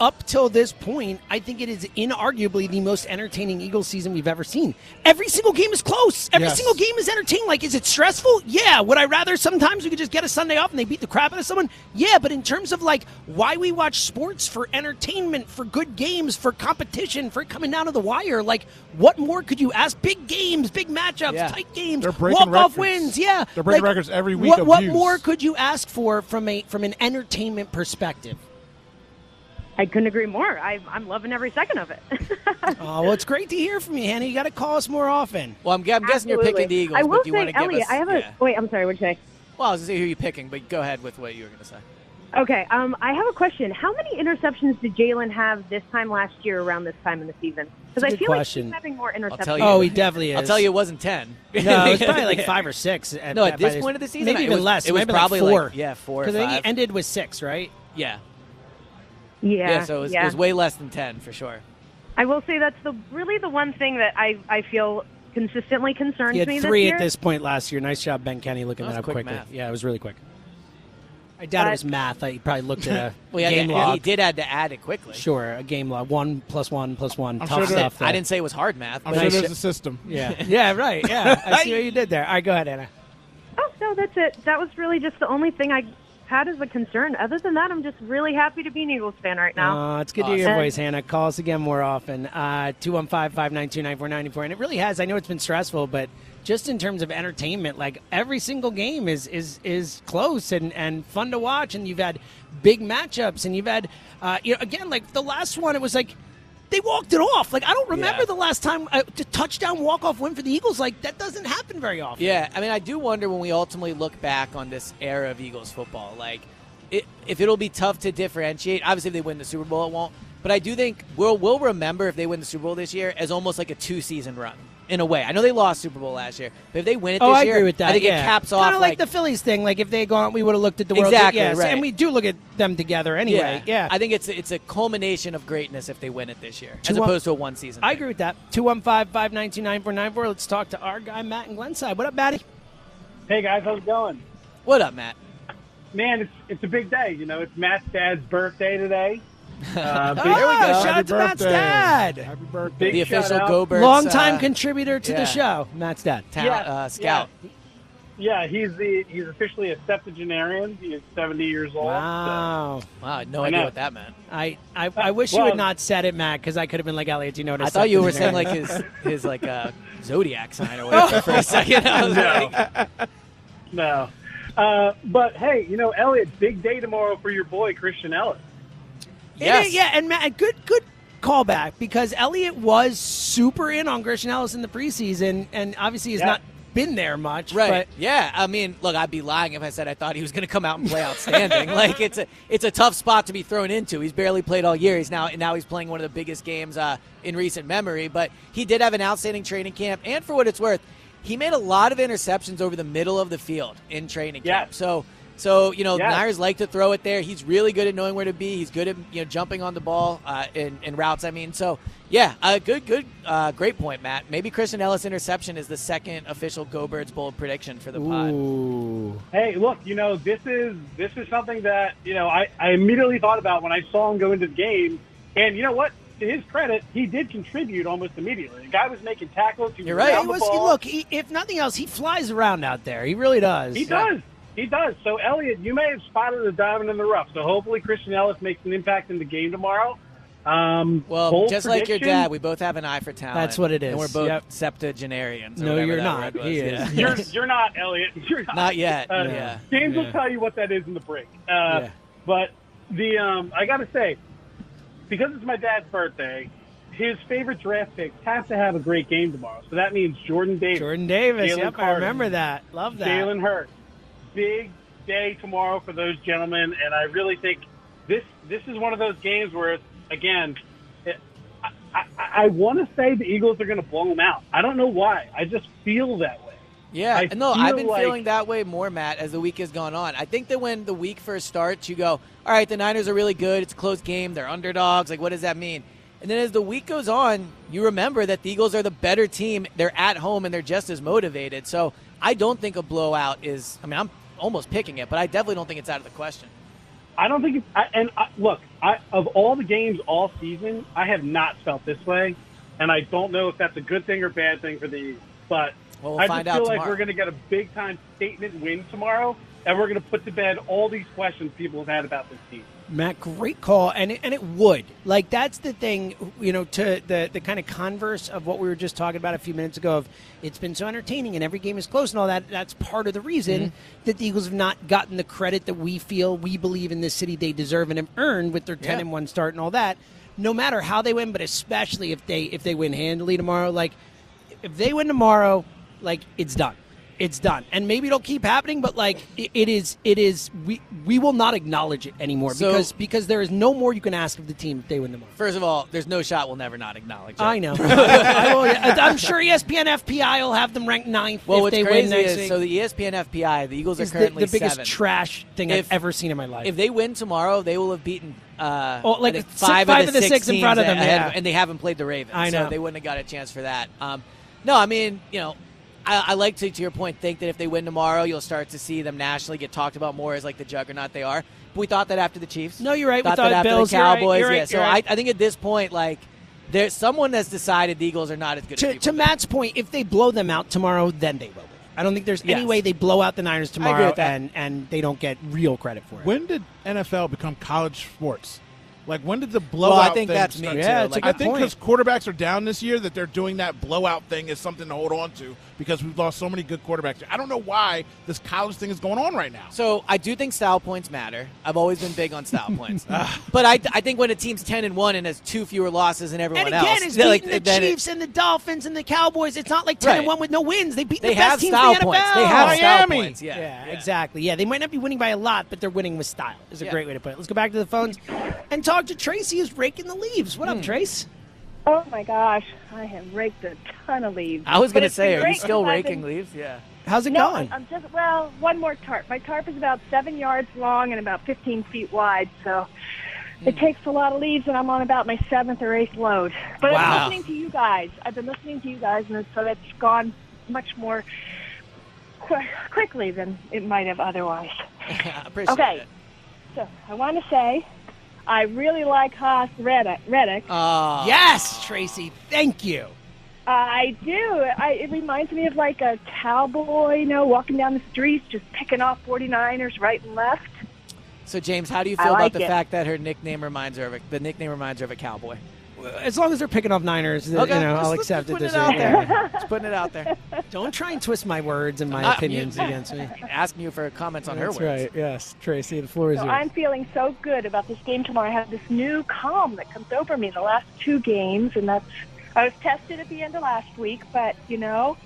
up till this point, I think it is inarguably the most entertaining Eagles season we've ever seen. Every single game is close. Every Yes. single game is entertaining. Like, is it stressful? Yeah. Would I rather sometimes we could just get a Sunday off and they beat the crap out of someone? Yeah. But in terms of like why we watch sports for entertainment, for good games, for competition, for coming down to the wire, like what more could you ask? Big games, big matchups, Yeah. tight games, walk-off records. wins. Yeah. They're breaking Like, records every week What, what more could you ask for from a from an entertainment perspective? I couldn't agree more. I, I'm loving every second of it. <laughs> Oh, well, it's great to hear from you, Hannah. You got to call us more often. Well, I'm, I'm guessing you're picking the Eagles, I will but do you say, want to give Eliot, us? I have a yeah. wait. I'm sorry. What'd you say? Well, I was going to say who you're picking, but go ahead with what you were going to say. Okay, um, I have a question. How many interceptions did Jalen have this time last year around this time in the season? Because That's a I good feel question. like he's having more interceptions. tell you. Oh, he definitely is. I'll tell you, it wasn't ten. No, it was <laughs> probably like five or six. At, No, at this point of the season, maybe it even was- less. it was Maybe probably like like- four. yeah, four Because I think he ended with six, right? Yeah. Yeah, Yeah. so it was, yeah. it was way less than ten for sure. I will say that's the really the one thing that I I feel consistently concerns He had me three this year. at this point last year. Nice job, Ben Kenny, looking That that up quick quickly. math. Yeah, it was really quick. I doubt it was math. I probably looked at a <laughs> Well, he, game to- log. he did have to add it quickly. Sure, a game log. One plus one plus one. I'm Tough sure that- stuff. I didn't say it was hard math, I'm but sure Nice. there's a system. Yeah, yeah, right. Yeah, I see what you did there. All right, go ahead, Anna. <laughs> Oh no, that's it. That was really just the only thing I had as a concern. Other than that, I'm just really happy to be an Eagles fan right now. Uh, it's good to hear your voice, Hannah. Call us again more often. Uh, 215-592-9494. And it really has. I know it's been stressful, but just in terms of entertainment, like every single game is is is close and, and fun to watch. And you've had big matchups, and you've had, uh, you know, again, like the last one, it was like they walked it off. Like I don't remember Yeah. the last time a touchdown walk off win for the Eagles. Like that doesn't happen very often. Yeah, I mean, I do wonder when we ultimately look back on this era of Eagles football, like it, if it'll be tough to differentiate. Obviously, if they win the Super Bowl, it won't. But I do think we'll we'll remember if they win the Super Bowl this year as almost like a two season run, in a way. I know they lost Super Bowl last year, but if they win it Oh, this I year, agree with that. I think yeah. it caps off Kind of like, like the Phillies thing. Like if they had gone, we would have looked at the world. Exactly, yes, right. And we do look at them together anyway. Yeah. I think it's it's a culmination of greatness if they win it this year, Two as one- opposed to a one season. I agree with that. 215-592-9494. Let's talk to our guy Matt in Glenside. What up, Matty? Hey guys, how's it going? What up, Matt? Man, it's it's a big day. You know, it's Matt's dad's birthday today. Uh, <laughs> big- Oh, shout out to Matt's dad. Happy birthday. Big The official out. Go Birds, Longtime uh, contributor to yeah. the show. Matt's dad. talent, uh, scout. Yeah, he's the he's officially a septuagenarian. He is seventy years old. Wow. Wow, I had no I idea know. what that meant. I, I, I wish you Well- had not said it, Matt, because I could have been like, Eliot, do you know what a I thought you were saying like his his like uh, <laughs> zodiac sign or whatever for a second. <laughs> I was No. like, No, uh, but hey, you know, Eliot, big day tomorrow for your boy Christian Elliss. Yes. is, yeah, and Matt, good good callback because Eliot was super in on Christian Elliss in the preseason, and obviously has Yeah. not been there much. Right. yeah. I mean, look, I'd be lying if I said I thought he was going to come out and play outstanding. <laughs> like it's a it's a tough spot to be thrown into. He's barely played all year. He's now now he's playing one of the biggest games uh, in recent memory. But he did have an outstanding training camp, and for what it's worth, he made a lot of interceptions over the middle of the field in training camp. So. So you know, Yes. Niners like to throw it there. He's really good at knowing where to be. He's good at you know jumping on the ball uh, in, in routes. I mean, so yeah, uh, good, good, uh, great point, Matt. Maybe Christian Elliss interception is the second official Go Birds bold prediction for the pod. Ooh. Hey, look, you know, this is this is something that you know I, I immediately thought about when I saw him go into the game, and you know what? To his credit, he did contribute almost immediately. The guy was making tackles. He You're was right. He was, look, he, if nothing else, he flies around out there. He really does. He does. He does. So, Eliot, you may have spotted a diamond in the rough. So, hopefully, Christian Elliss makes an impact in the game tomorrow. Um, Well, bold just like your dad, we both have an eye for talent. That's what it is. And we're both Yep. septuagenarians. or No, you're not. was. He is. Yeah. You're, <laughs> you're not, Eliot. <laughs> You're not. Not yet. Uh, Yeah. James Yeah. will tell you what that is in the break. Uh, Yeah. But the um, I got to say, because it's my dad's birthday, his favorite draft picks have to have a great game tomorrow. So that means Jordan Davis, Jordan Davis. Jalen yep, I remember that. Love that. Jalen Hurts. Big day tomorrow for those gentlemen, and I really think this this is one of those games where, it's, again, it, I, I, I want to say the Eagles are going to blow them out. I don't know why. I just feel that way. Yeah, I no, I've been like- feeling that way more, Matt, as the week has gone on. I think that when the week first starts, you go, all right, the Niners are really good. It's a close game. They're underdogs. Like, what does that mean? And then as the week goes on, you remember that the Eagles are the better team. They're at home and they're just as motivated. So I don't think a blowout is, I mean, I'm almost picking it, but I definitely don't think it's out of the question. I don't think it's. I, and I, look, I, of all the games all season, I have not felt this way, and I don't know if that's a good thing or bad thing for the Eagles. But Well, we'll I just feel like we're going to get a big time statement win tomorrow, and we're going to put to bed all these questions people have had about this team. Matt, great call, and it, and it would like that's the thing, you know, to the the kind of converse of what we were just talking about a few minutes ago. Of it's been so entertaining, and every game is close, and all that. That's part of the reason Mm-hmm. that the Eagles have not gotten the credit that we feel we believe in this city they deserve and have earned with their ten Yeah. and one start and all that. No matter how they win, but especially if they if they win handily tomorrow, like if they win tomorrow, like it's done. It's done, and maybe it'll keep happening. But like it, it is, it is. We we will not acknowledge it anymore So- because because there is no more you can ask of the team if they win tomorrow. First of all, there's no shot we'll never not acknowledge it. I know. <laughs> I I'm sure ESPN FPI will have them ranked ninth Well, if they win next is week. so the ESPN FPI, the Eagles are the, currently the biggest seventh. trash thing If- I've ever seen in my life. If they win tomorrow, they will have beaten uh, Oh, like six- five, five of the six, in front of them, ahead, yeah. and they haven't played the Ravens. I know. so they wouldn't have got a chance for that. Um, no, I mean, you know, I, I like to, to your point, think that if they win tomorrow, you'll start to see them nationally get talked about more as like the juggernaut they are. But we thought that after the Chiefs. No, you're right. We Thought thought that after Bills, the you're right, Cowboys. you're right, yeah. So right. I, I think at this point, like, there's someone that's decided the Eagles are not as good to, people to Matt's point, if they blow them out tomorrow, then they will. I don't think there's any way they blow out the Niners tomorrow and, and they don't get real credit for it. When did NFL become college sports? Like when did the blowout? Well, I think thing that's me start? too. Yeah, Like, I think because quarterbacks are down this year, that they're doing that blowout thing is something to hold on to because we've lost so many good quarterbacks. I don't know why this college thing is going on right now. So I do think style points matter. I've always been big on style points, <laughs> but I, I think when a team's ten and one and has two fewer losses than everyone And again, else, it's beating like, the then it- Chiefs and the Dolphins and the Cowboys. It's not like ten Right. and one with no wins. They beat They the best have teams in the NFL. points. They have style points. Yeah. Yeah, exactly. Yeah, they might not be winning by a lot, but they're winning with style. Is a Yeah. great way to put it. Let's go back to the phones and talk to Tracy, who's raking the leaves. What Hmm. up, Trace? Oh my gosh, I have raked a ton of leaves. I was going to say, are you great still 'cause I've raking been- leaves? Yeah. How's it no, going? I'm just well, one more tarp. My tarp is about seven yards long and about 15 feet wide, so it Hmm. takes a lot of leaves, and I'm on about my seventh or eighth load. But Wow. I'm listening to you guys. I've been listening to you guys, and so it's gone much more qu- quickly than it might have otherwise. <laughs> Appreciate okay, it. so I want to say I really like Haas Reddick. Reddick. Oh. Ah. Yes, Tracy. Thank you. I do. I, it reminds me of like a cowboy, you know, walking down the streets, just picking off 49ers right and left. So, James, how do you I feel like about the it. fact that her nickname reminds her of a, the nickname reminds her of a cowboy? As long as they're picking off Niners, Okay, you know, just- I'll just accept it putting this it out there. Yeah. Just putting it out there. <laughs> Don't try and twist my words and my Uh, opinions you- against me. <laughs> Asking you for comments on That's her words. right. Yes, Tracy. The floor is So yours. I'm feeling so good about this game tomorrow. I have this new calm that comes over me the last two games, and that's I was tested at the end of last week, but you know,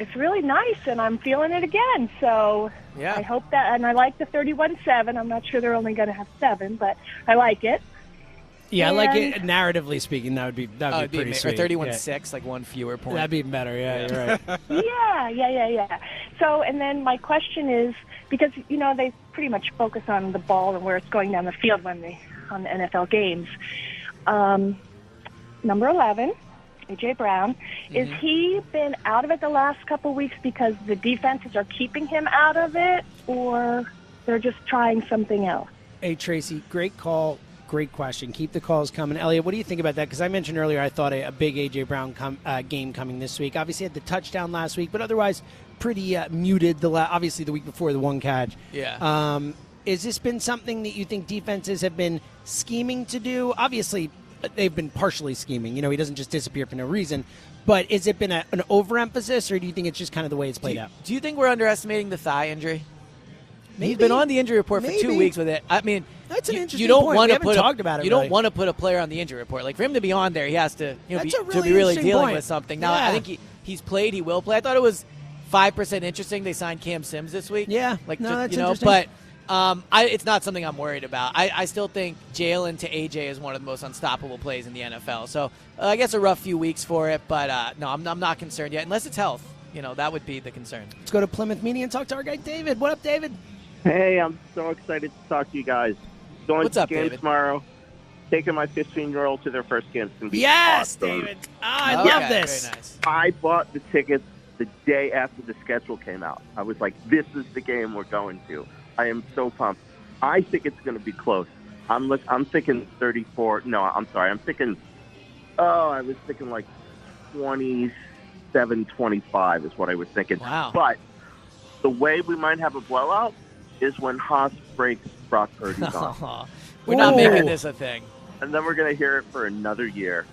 it's really nice, and I'm feeling it again. So Yeah. I hope that, and I like the 31-7. I'm not sure they're only going to have seven, but I like it. Yeah, I like it. Narratively speaking, that would be that Oh, would it'd be be pretty ma- sweet. or 31 Yeah. 6, like one fewer point. That'd be better. Yeah, you're right. <laughs> yeah, yeah, yeah, yeah. So, and then my question is because you know they pretty much focus on the ball and where it's going down the field when they on the NFL games. Um, number eleven, AJ Brown, is he been out of it the last couple weeks because the defenses are keeping him out of it, or they're just trying something else? Hey, Tracy, great call. Great question. Keep the calls coming. Elliot, what do you think about that? Because I mentioned earlier I thought a, a big A.J. Brown com, uh, game coming this week. Obviously, had the touchdown last week, but otherwise pretty uh, muted. The la- Obviously, the week before, the one catch. Yeah. Um, has this been something that you think defenses have been scheming to do? Obviously, uh, they've been partially scheming. You know, he doesn't just disappear for no reason. But has it been a, an overemphasis, or do you think it's just kind of the way it's do, played you, out? do you think we're underestimating the thigh injury? Maybe. He's been on the injury report for two weeks with it. I mean, That's an you, interesting you don't want to put a- talked about it You really. don't want to put a player on the injury report. Like for him to be on there, he has to you know be, a to be really dealing point. with something. Now, Yeah. I think he, he's played. He will play. I thought it was five percent interesting. They signed Cam Sims this week. Yeah. like No, just- that's you know, interesting. but. Um, I, it's not something I'm worried about. I, I still think Jalen to AJ is one of the most unstoppable plays in the NFL. So uh, I guess a rough few weeks for it, but uh, no, I'm, I'm not concerned yet, unless it's health. You know, that would be the concern. Let's go to Plymouth Meeting and talk to our guy David. What up, David? Hey, I'm so excited to talk to you guys. Going What's to up, the game David? tomorrow. Taking my 15 year old to their first game. It's gonna be Yes, awesome. David. Ah, I Okay, love this. Very nice. I bought the tickets the day after the schedule came out. I was like, "This is the game we're going to." I am so pumped. I think it's going to be close. I'm look. I'm thinking 34. No, I'm sorry. I'm thinking. Oh, I was thinking like 27, 25 is what I was thinking. Wow. But the way we might have a blowout is when Haas breaks Brock Purdy's arm. <laughs> We're not Ooh. making this a thing. and then we're going to hear it for another year.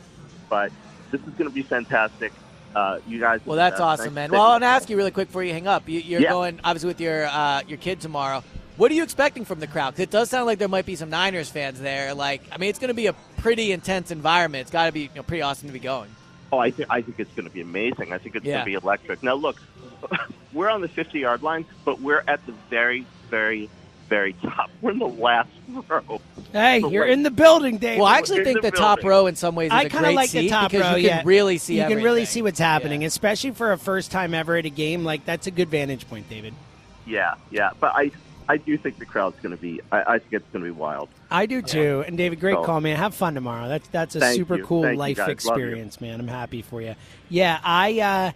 But this is going to be fantastic. Uh, you guys. Well, that's uh, awesome, thanks man. for Well, I want to ask you really quick before you hang up. You, you're Yeah. going obviously with your uh, your kid tomorrow. What are you expecting from the crowd? 'Cause it does sound like there might be some Niners fans there. Like, I mean, it's going to be a pretty intense environment. It's got to be you know, pretty awesome to be going. Oh, I think I think it's going to be amazing. I think it's Yeah. going to be electric. Now, look, <laughs> we're on the 50 yard line, but we're at the very, very, very top. We're <laughs> in the last row. Hey, So you're wait. in the building, David. Well, I actually in think the the top row in some ways is I a kind great of like seat the top because row. you can yeah. really see. You can really see what's happening, Yeah. especially for a first time ever at a game. Like that's a good vantage point, David. Yeah, yeah. But I, I do think the crowd's going to be. I, I think it's going to be wild. I do too. And David, great So- call, man. Have fun tomorrow. That's that's a super you. cool Thank life guys. Love you. experience, man. I'm happy for you. Yeah, I, uh,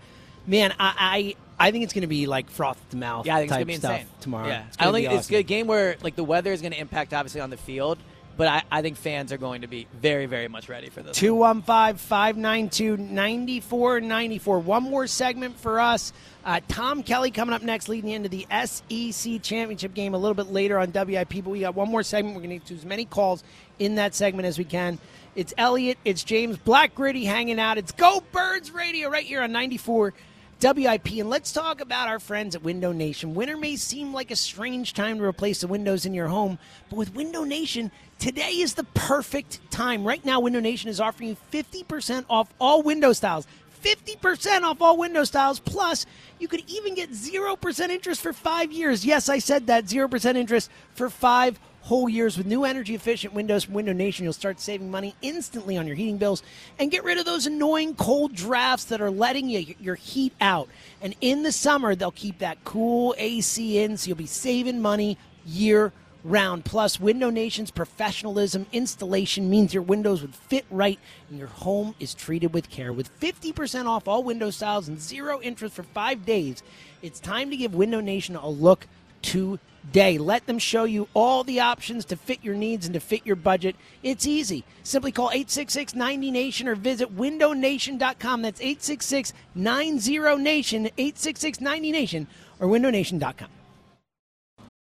man, I, I, I think it's going to be like froth at the mouth. Yeah, I think it's gonna be stuff insane tomorrow. Yeah, It's I don't think be it's awesome. a game where like the weather is going to impact obviously on the field, but I, I think fans are going to be very very much ready for this. 215 592 9494. One more segment for us. Uh, Tom Kelly coming up next, leading into the SEC championship game a little bit later on WIP. But we got one more segment. We're going to do as many calls in that segment as we can. It's Elliot, it's James, Black Gritty hanging out. It's Go Birds Radio right here on 94 WIP. And let's talk about our friends at Window Nation. Winter may seem like a strange time to replace the windows in your home, but with Window Nation, today is the perfect time. Right now, Window Nation is offering you 50% off all window styles. 50% off all window styles. Plus, you could even get 0% interest for five years. Yes, I said that 0% interest for five whole years with new energy efficient windows from Window Nation. You'll start saving money instantly on your heating bills and get rid of those annoying cold drafts that are letting you your heat out. And in the summer, they'll keep that cool AC in, so you'll be saving money year round. Plus, Window Nation's professionalism installation means your windows would fit right and your home is treated with care. With 50% off all window styles and zero interest for five days, it's time to give Window Nation a look today. Let them show you all the options to fit your needs and to fit your budget. It's easy. Simply call 866 90 Nation or visit windownation.com. That's 866 90 Nation, 866 90 Nation, or windownation.com.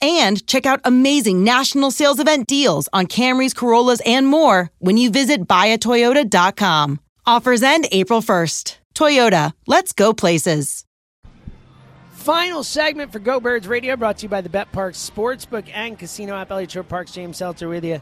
and check out amazing national sales event deals on Camrys, Corollas, and more when you visit buyatoyota.com. Offers end April 1st. Toyota, let's go places. Final segment for Go Birds Radio brought to you by the Bet Parx Sportsbook and Casino app. Eliot Shorr-Parks, James Seltzer with you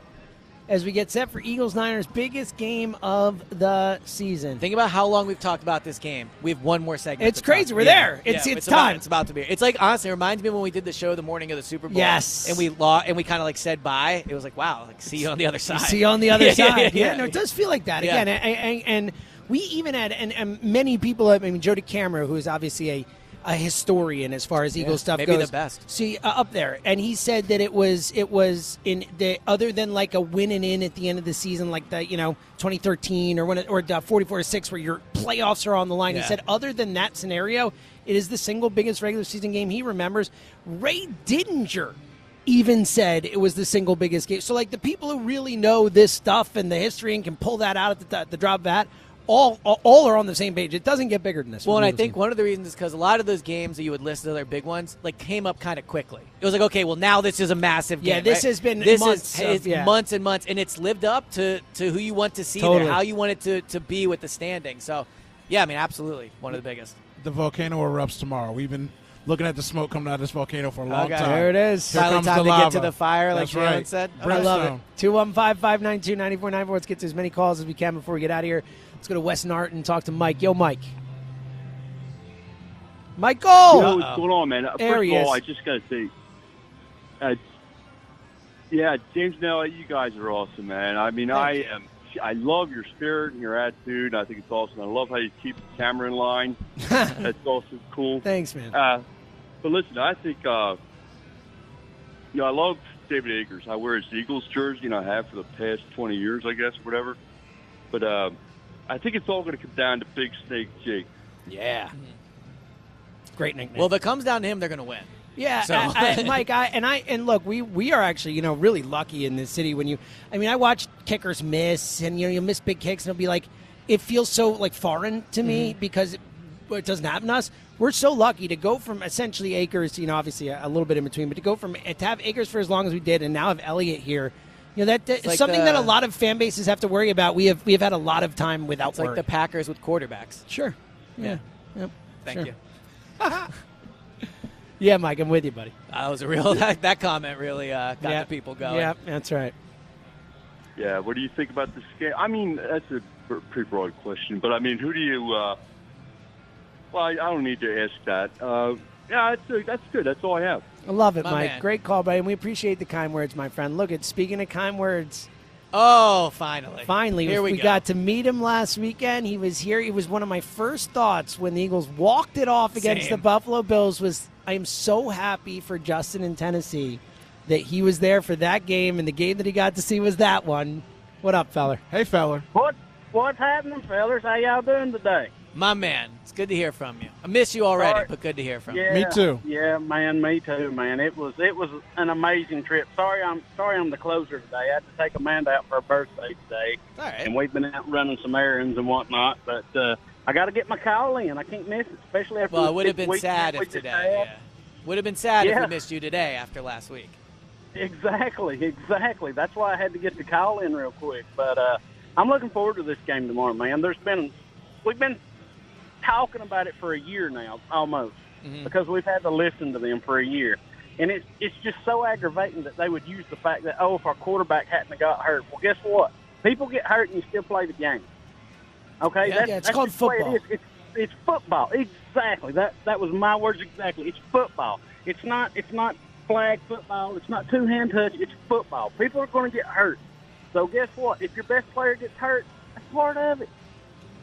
as we get set for Eagles Niners' biggest game of the season. Think about how long we've talked about this game. We have one more segment. It's crazy. talk- We're Yeah. there. It's- Yeah, it's about- time. it's about to be. It's like honestly, it reminds me when we did the show the morning of the Super Bowl. Yes. and we lost, and we kind of like said bye. It was like wow, like see you on the other side. See you on the other <laughs> Yeah, side. Yeah, no, it does feel like that again. And, and, and we even had, and, and many people, I mean, Jody Cameron, who is obviously a, a historian as far as Yeah, Eagles stuff maybe goes, the best. See uh, up there, and he said that it was it was in the other than like a winning in at the end of the season, like the you know 2013 or when it, or the 44 to six, where your playoffs are on the line. Yeah. He said other than that scenario, it is the single biggest regular season game he remembers. Ray Didinger even said it was the single biggest game. So, like the people who really know this stuff and the history and can pull that out at the, the drop of a hat, all, all all are on the same page. It doesn't get bigger than this. Well, and I think one of the reasons is because a lot of those games that you would list as other big ones, like came up kind of quickly. It was like, okay, well now this is a massive game. Yeah, this right? has been this months is of- it's yeah. months and months, and it's lived up to to who you want to see Totally. there, how you want it to to be with the standing. So, yeah, I mean, absolutely one of the biggest. The volcano erupts tomorrow. We've been looking at the smoke coming out of this volcano for a long Okay. time. There it is. Here Finally comes time the to get to lava. the fire, like That's Jalen right. said. I love it. Brimstone. 215 592 9494. Let's get to as many calls as we can before we get out of here. Let's go to West Norriton and talk to Mike. Yo, Mike. Michael! Yo, what's going on, man? Uh, There First he of all. I just got to say, uh, yeah, James Nella, you guys are awesome, man. I mean, Thank I you. am. I love your spirit and your attitude. I think it's awesome. I love how you keep the camera in line. <laughs> That's also cool. Thanks, man. Uh, but listen, I think uh, you know I love David Akers. I wear his Eagles jersey, and I have for the past twenty years, I guess, whatever. But uh, I think it's all going to come down to Big Snake Jake. Yeah. Great nickname. Well, if it comes down to him, they're going to win. Yeah, So- I, I, <laughs> Mike, I, and I and look, we we are actually you know really lucky in this city. When you, I mean, I watch kickers miss, and you know you miss big kicks, and it'll be like, it feels so like foreign to me Mm-hmm. because it, it doesn't happen to us. We're so lucky to go from essentially Akers, you know, obviously a, a little bit in between, but to go from to have Akers for as long as we did, and now have Elliott here. You know that, that It's like something the- that a lot of fan bases have to worry about. We have we have had a lot of time without It's like the Packers with quarterbacks. Sure. Yeah. Yep. Thank Sure. you. <laughs> Yeah, Mike, I'm with you, buddy. That was a real. <laughs> That, that comment really uh, got Yeah. the people going. Yeah, that's right. Yeah, what do you think about this game? I mean, that's a pretty broad question, but I mean, who do you? Uh, well, I, I don't need to ask that. Uh, yeah, that's, uh, that's good. That's all I have. I love it, My Mike. man. Great call, buddy. And we appreciate the kind words, my friend. Look, at speaking of kind words, Oh, finally. finally, Here we, go. got to meet him last weekend. He was here. He was one of my first thoughts when the Eagles walked it off against Same. the Buffalo Bills. Was I am so happy for Justin in Tennessee that he was there for that game, and the game that he got to see was that one. What up, feller? Hey, feller. What what's happening, fellas? How y'all doing today? My man, it's good to hear from you. I miss you already, All right. but good to hear from you. Me too. Yeah, man, me too, man. It was it was an amazing trip. Sorry, I'm sorry I'm the closer today. I had to take Amanda out for her birthday today, All right. and we've been out running some errands and whatnot. But uh, I got to get my call in. I can't miss it, especially after. Well, it would have been sad if today. had. Yeah. Would have been sad if we missed you today after last week. Exactly, exactly. That's why I had to get the call in real quick. But uh, I'm looking forward to this game tomorrow, man. There's been we've been talking about it for a year now, almost, mm-hmm. because we've had to listen to them for a year, and it's it's just so aggravating that they would use the fact that oh, if our quarterback hadn't got hurt, well, guess what? People get hurt and you still play the game. Okay, Yeah, that's, yeah, it's that's called just the way football. It. It's it's football. Exactly. That that was my words exactly. It's football. It's not it's not flag football. It's not two hand touch. It's football. People are going to get hurt. So guess what? If your best player gets hurt, that's part of it.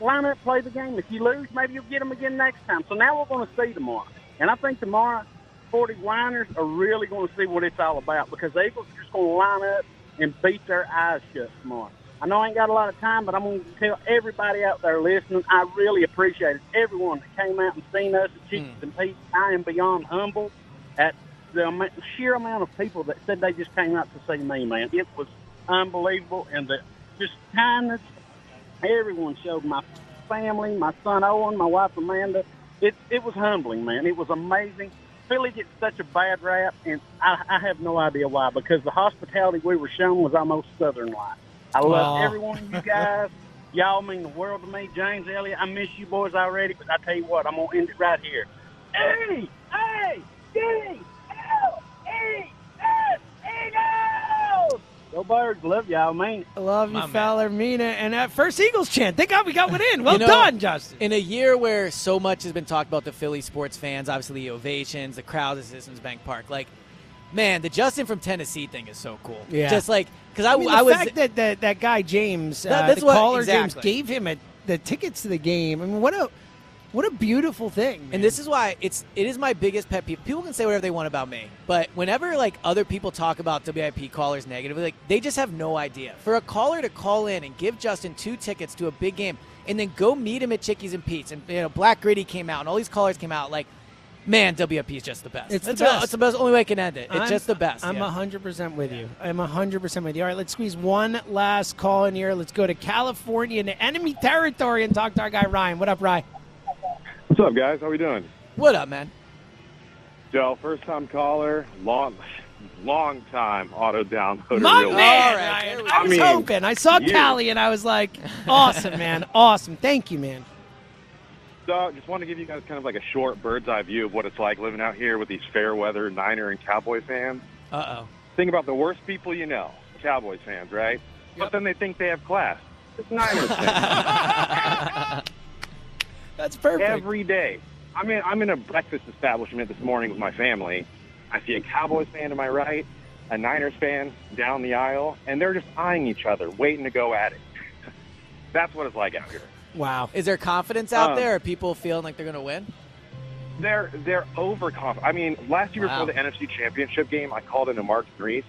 Line up, play the game. If you lose, maybe you'll get them again next time. So now we're going to see tomorrow. And I think tomorrow, 40 liners are really going to see what it's all about because the Eagles are just going to line up and beat their eyes shut tomorrow. I know I ain't got a lot of time, but I'm going to tell everybody out there listening, I really appreciate it. Everyone that came out and seen us at Chickies hmm. and Pete's, I am beyond humble at the sheer amount of people that said they just came out to see me, man. It was unbelievable, and the just kindness everyone showed my family, my son Owen, my wife Amanda. It it was humbling, man. It was amazing. Philly gets such a bad rap, and I, I have no idea why. Because the hospitality we were shown was almost southern-like. I love Aw. every one of you guys. <laughs> Y'all mean the world to me. James Elliott, I miss you boys already, but I tell you what, I'm gonna end it right here. A A D L E S Eagles. Go Birds, love y'all, man. I love you, My man. Mina, and that first Eagles chant. Thank God we got one in. <laughs> Well You know, done, Justin. In a year where so much has been talked about the Philly sports fans, obviously the ovations, the crowds at Citizens Bank Park, like, man, the Justin from Tennessee thing is so cool. Yeah. Just like, because I, I, mean, I was. fact that, that that guy James, That- uh, that's the what- caller exactly. James, gave him a, the tickets to the game. I mean, what a what a beautiful thing. And this is why it's it is my biggest pet peeve. People can say whatever they want about me, but whenever like other people talk about WIP callers negatively, like they just have no idea. For a caller to call in and give Justin two tickets to a big game, and then go meet him at Chickies and Pete's, and you know Black Gritty came out, and all these callers came out, like. Man, WIP is just the best. It's the It's best. It's the best. Only way I can end it. It's I'm- just the best. I'm yeah. hundred percent with you. I'm hundred percent with you. All right, let's squeeze one last call in here. Let's go to California into enemy territory and talk to our guy Ryan. What up, Ryan? What's up, guys? How we doing? What up, man? Joe, first time caller, long, long time auto downloader. My real- man, Ryan. I I was mean, hoping. I saw you. Callie and I was like, awesome, man, awesome. Thank you, man. So, just want to give you guys kind of like a short bird's eye view of what it's like living out here with these fair weather Niner and Cowboy fans. Uh oh. Think about the worst people you know, Cowboys fans, right? But then they think they have class. It's Niners fans. <laughs> That's perfect. Every day. I mean, I'm in a breakfast establishment this morning with my family. I see a Cowboys fan to my right, a Niners fan down the aisle, and they're just eyeing each other, waiting to go at it. <laughs> That's what it's like out here. Wow. Is there confidence out Um, there? Are people feeling like they're going to win? They're they're overconfident. I mean, last year Wow. before the NFC Championship game, I called into Mark and Reese,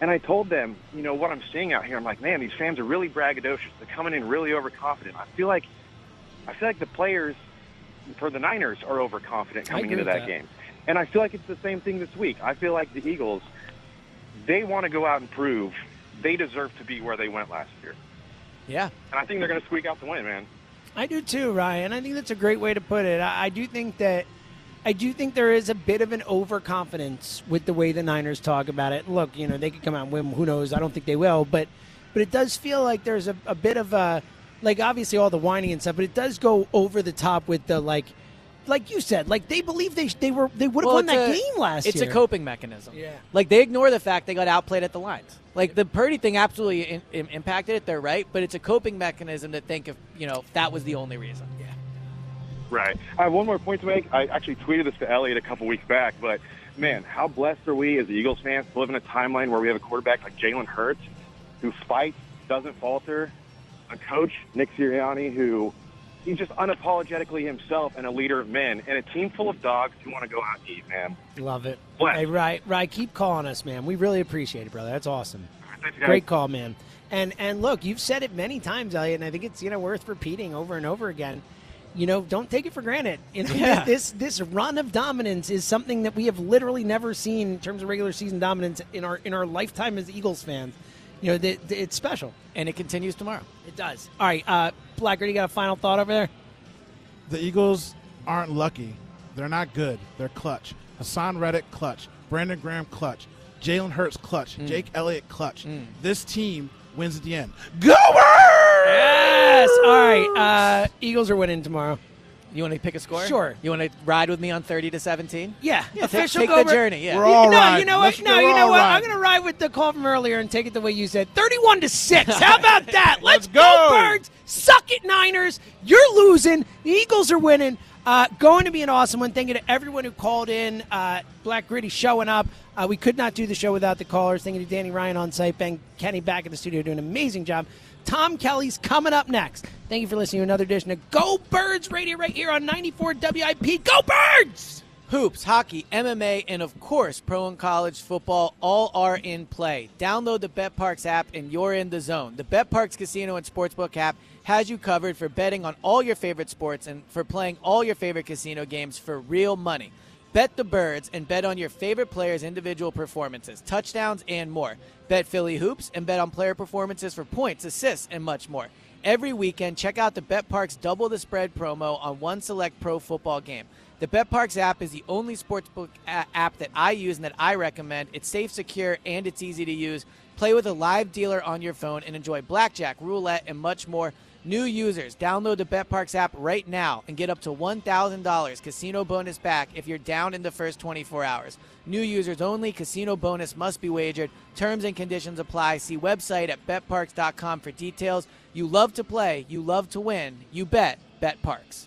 and I told them, you know, what I'm seeing out here. I'm like, man, these fans are really braggadocious. They're coming in really overconfident. I feel like, I feel like the players for the Niners are overconfident coming into that, that. game, and I feel like it's the same thing this week. I feel like the Eagles, they want to go out and prove they deserve to be where they went last year, Yeah. and I think they're going to squeak out the win, man. I do too, Ryan. I think that's a great way to put it. I, I do think that I do think there is a bit of an overconfidence with the way the Niners talk about it. Look, you know, they could come out and win. Who knows? I don't think they will, but but it does feel like there's a, a bit of a like obviously all the whining and stuff, but it does go over the top with the like like you said, like they believe they they were they would have Well, won that a- game last it's year. a coping mechanism. Yeah. Like they ignore the fact they got outplayed at the lines. Like the Purdy thing absolutely in, in- impacted it. They're right, but it's a coping mechanism to think if you know if that was the only reason. Yeah. Right. I have one more point to make. I actually tweeted this to Elliot a couple weeks back, but man, how blessed are we as Eagles fans to live in a timeline where we have a quarterback like Jalen Hurts who fights, doesn't falter, a coach, Nick Sirianni, who he's just unapologetically himself and a leader of men, and a team full of dogs who want to go out and eat, man. Love it. Bless. Hey, Ryan, Ryan, keep calling us, man. We really appreciate it, brother. That's awesome. Thanks. Great call, man. And and look, you've said it many times, Elliot, and I think it's you know worth repeating over and over again. you know, don't take it for granted. You <laughs> know, <laughs> Yeah. this this run of dominance is something that we have literally never seen in terms of regular season dominance in our in our lifetime as Eagles fans. You know, that that it's special, and it continues tomorrow. It does. All right, uh, Blacker, you got a final thought over there? The Eagles aren't lucky. They're not good. They're clutch. Haason Reddick, clutch. Brandon Graham, clutch. Jalen Hurts, clutch. Mm. Jake Elliott, clutch. This team wins at the end. Go Birds! Yes. All right, uh, Eagles are winning tomorrow. You want to pick a score? Sure. You want to ride with me on 30 to 17? Yeah, Yeah, official take go the over- journey, yeah. We're all no, you riding. know Let's- what? No, you know all what? I'm going to ride with the call from earlier and take it the way you said. 31 to 6. How <laughs> about that? Let's, go. go, Birds. Suck it, Niners. You're losing. The Eagles are winning. Uh, going to be an awesome one. Thank you to everyone who called in. Uh, Black Gritty showing up. Uh, we could not do the show without the callers. Thank you to Danny Ryan on site. Ben Kenny back in the studio doing an amazing job. Tom Kelly's coming up next. Thank you for listening to another edition of Go Birds Radio right here on 94 WIP. Go Birds! Hoops, hockey, MMA, and of course, pro and college football all are in play. Download the Bet Parx app and you're in the zone. The Bet Parx Casino and Sportsbook app has you covered for betting on all your favorite sports and for playing all your favorite casino games for real money. Bet the birds and bet on your favorite players' individual performances, touchdowns, and more. Bet Philly hoops and bet on player performances for points, assists, and much more. Every weekend, check out the Bet Parx Double the Spread promo on one select pro football game. The Bet Parx app is the only sportsbook app that I use and that I recommend. It's safe, secure, and it's easy to use. Play with a live dealer on your phone and enjoy blackjack, roulette, and much more. New users, download the BetParx app right now and get up to $1,000 casino bonus back if you're down in the first 24 hours. New users only, casino bonus must be wagered. Terms and conditions apply. See website at betparx.com for details. You love to play, you love to win. You bet, BetParx.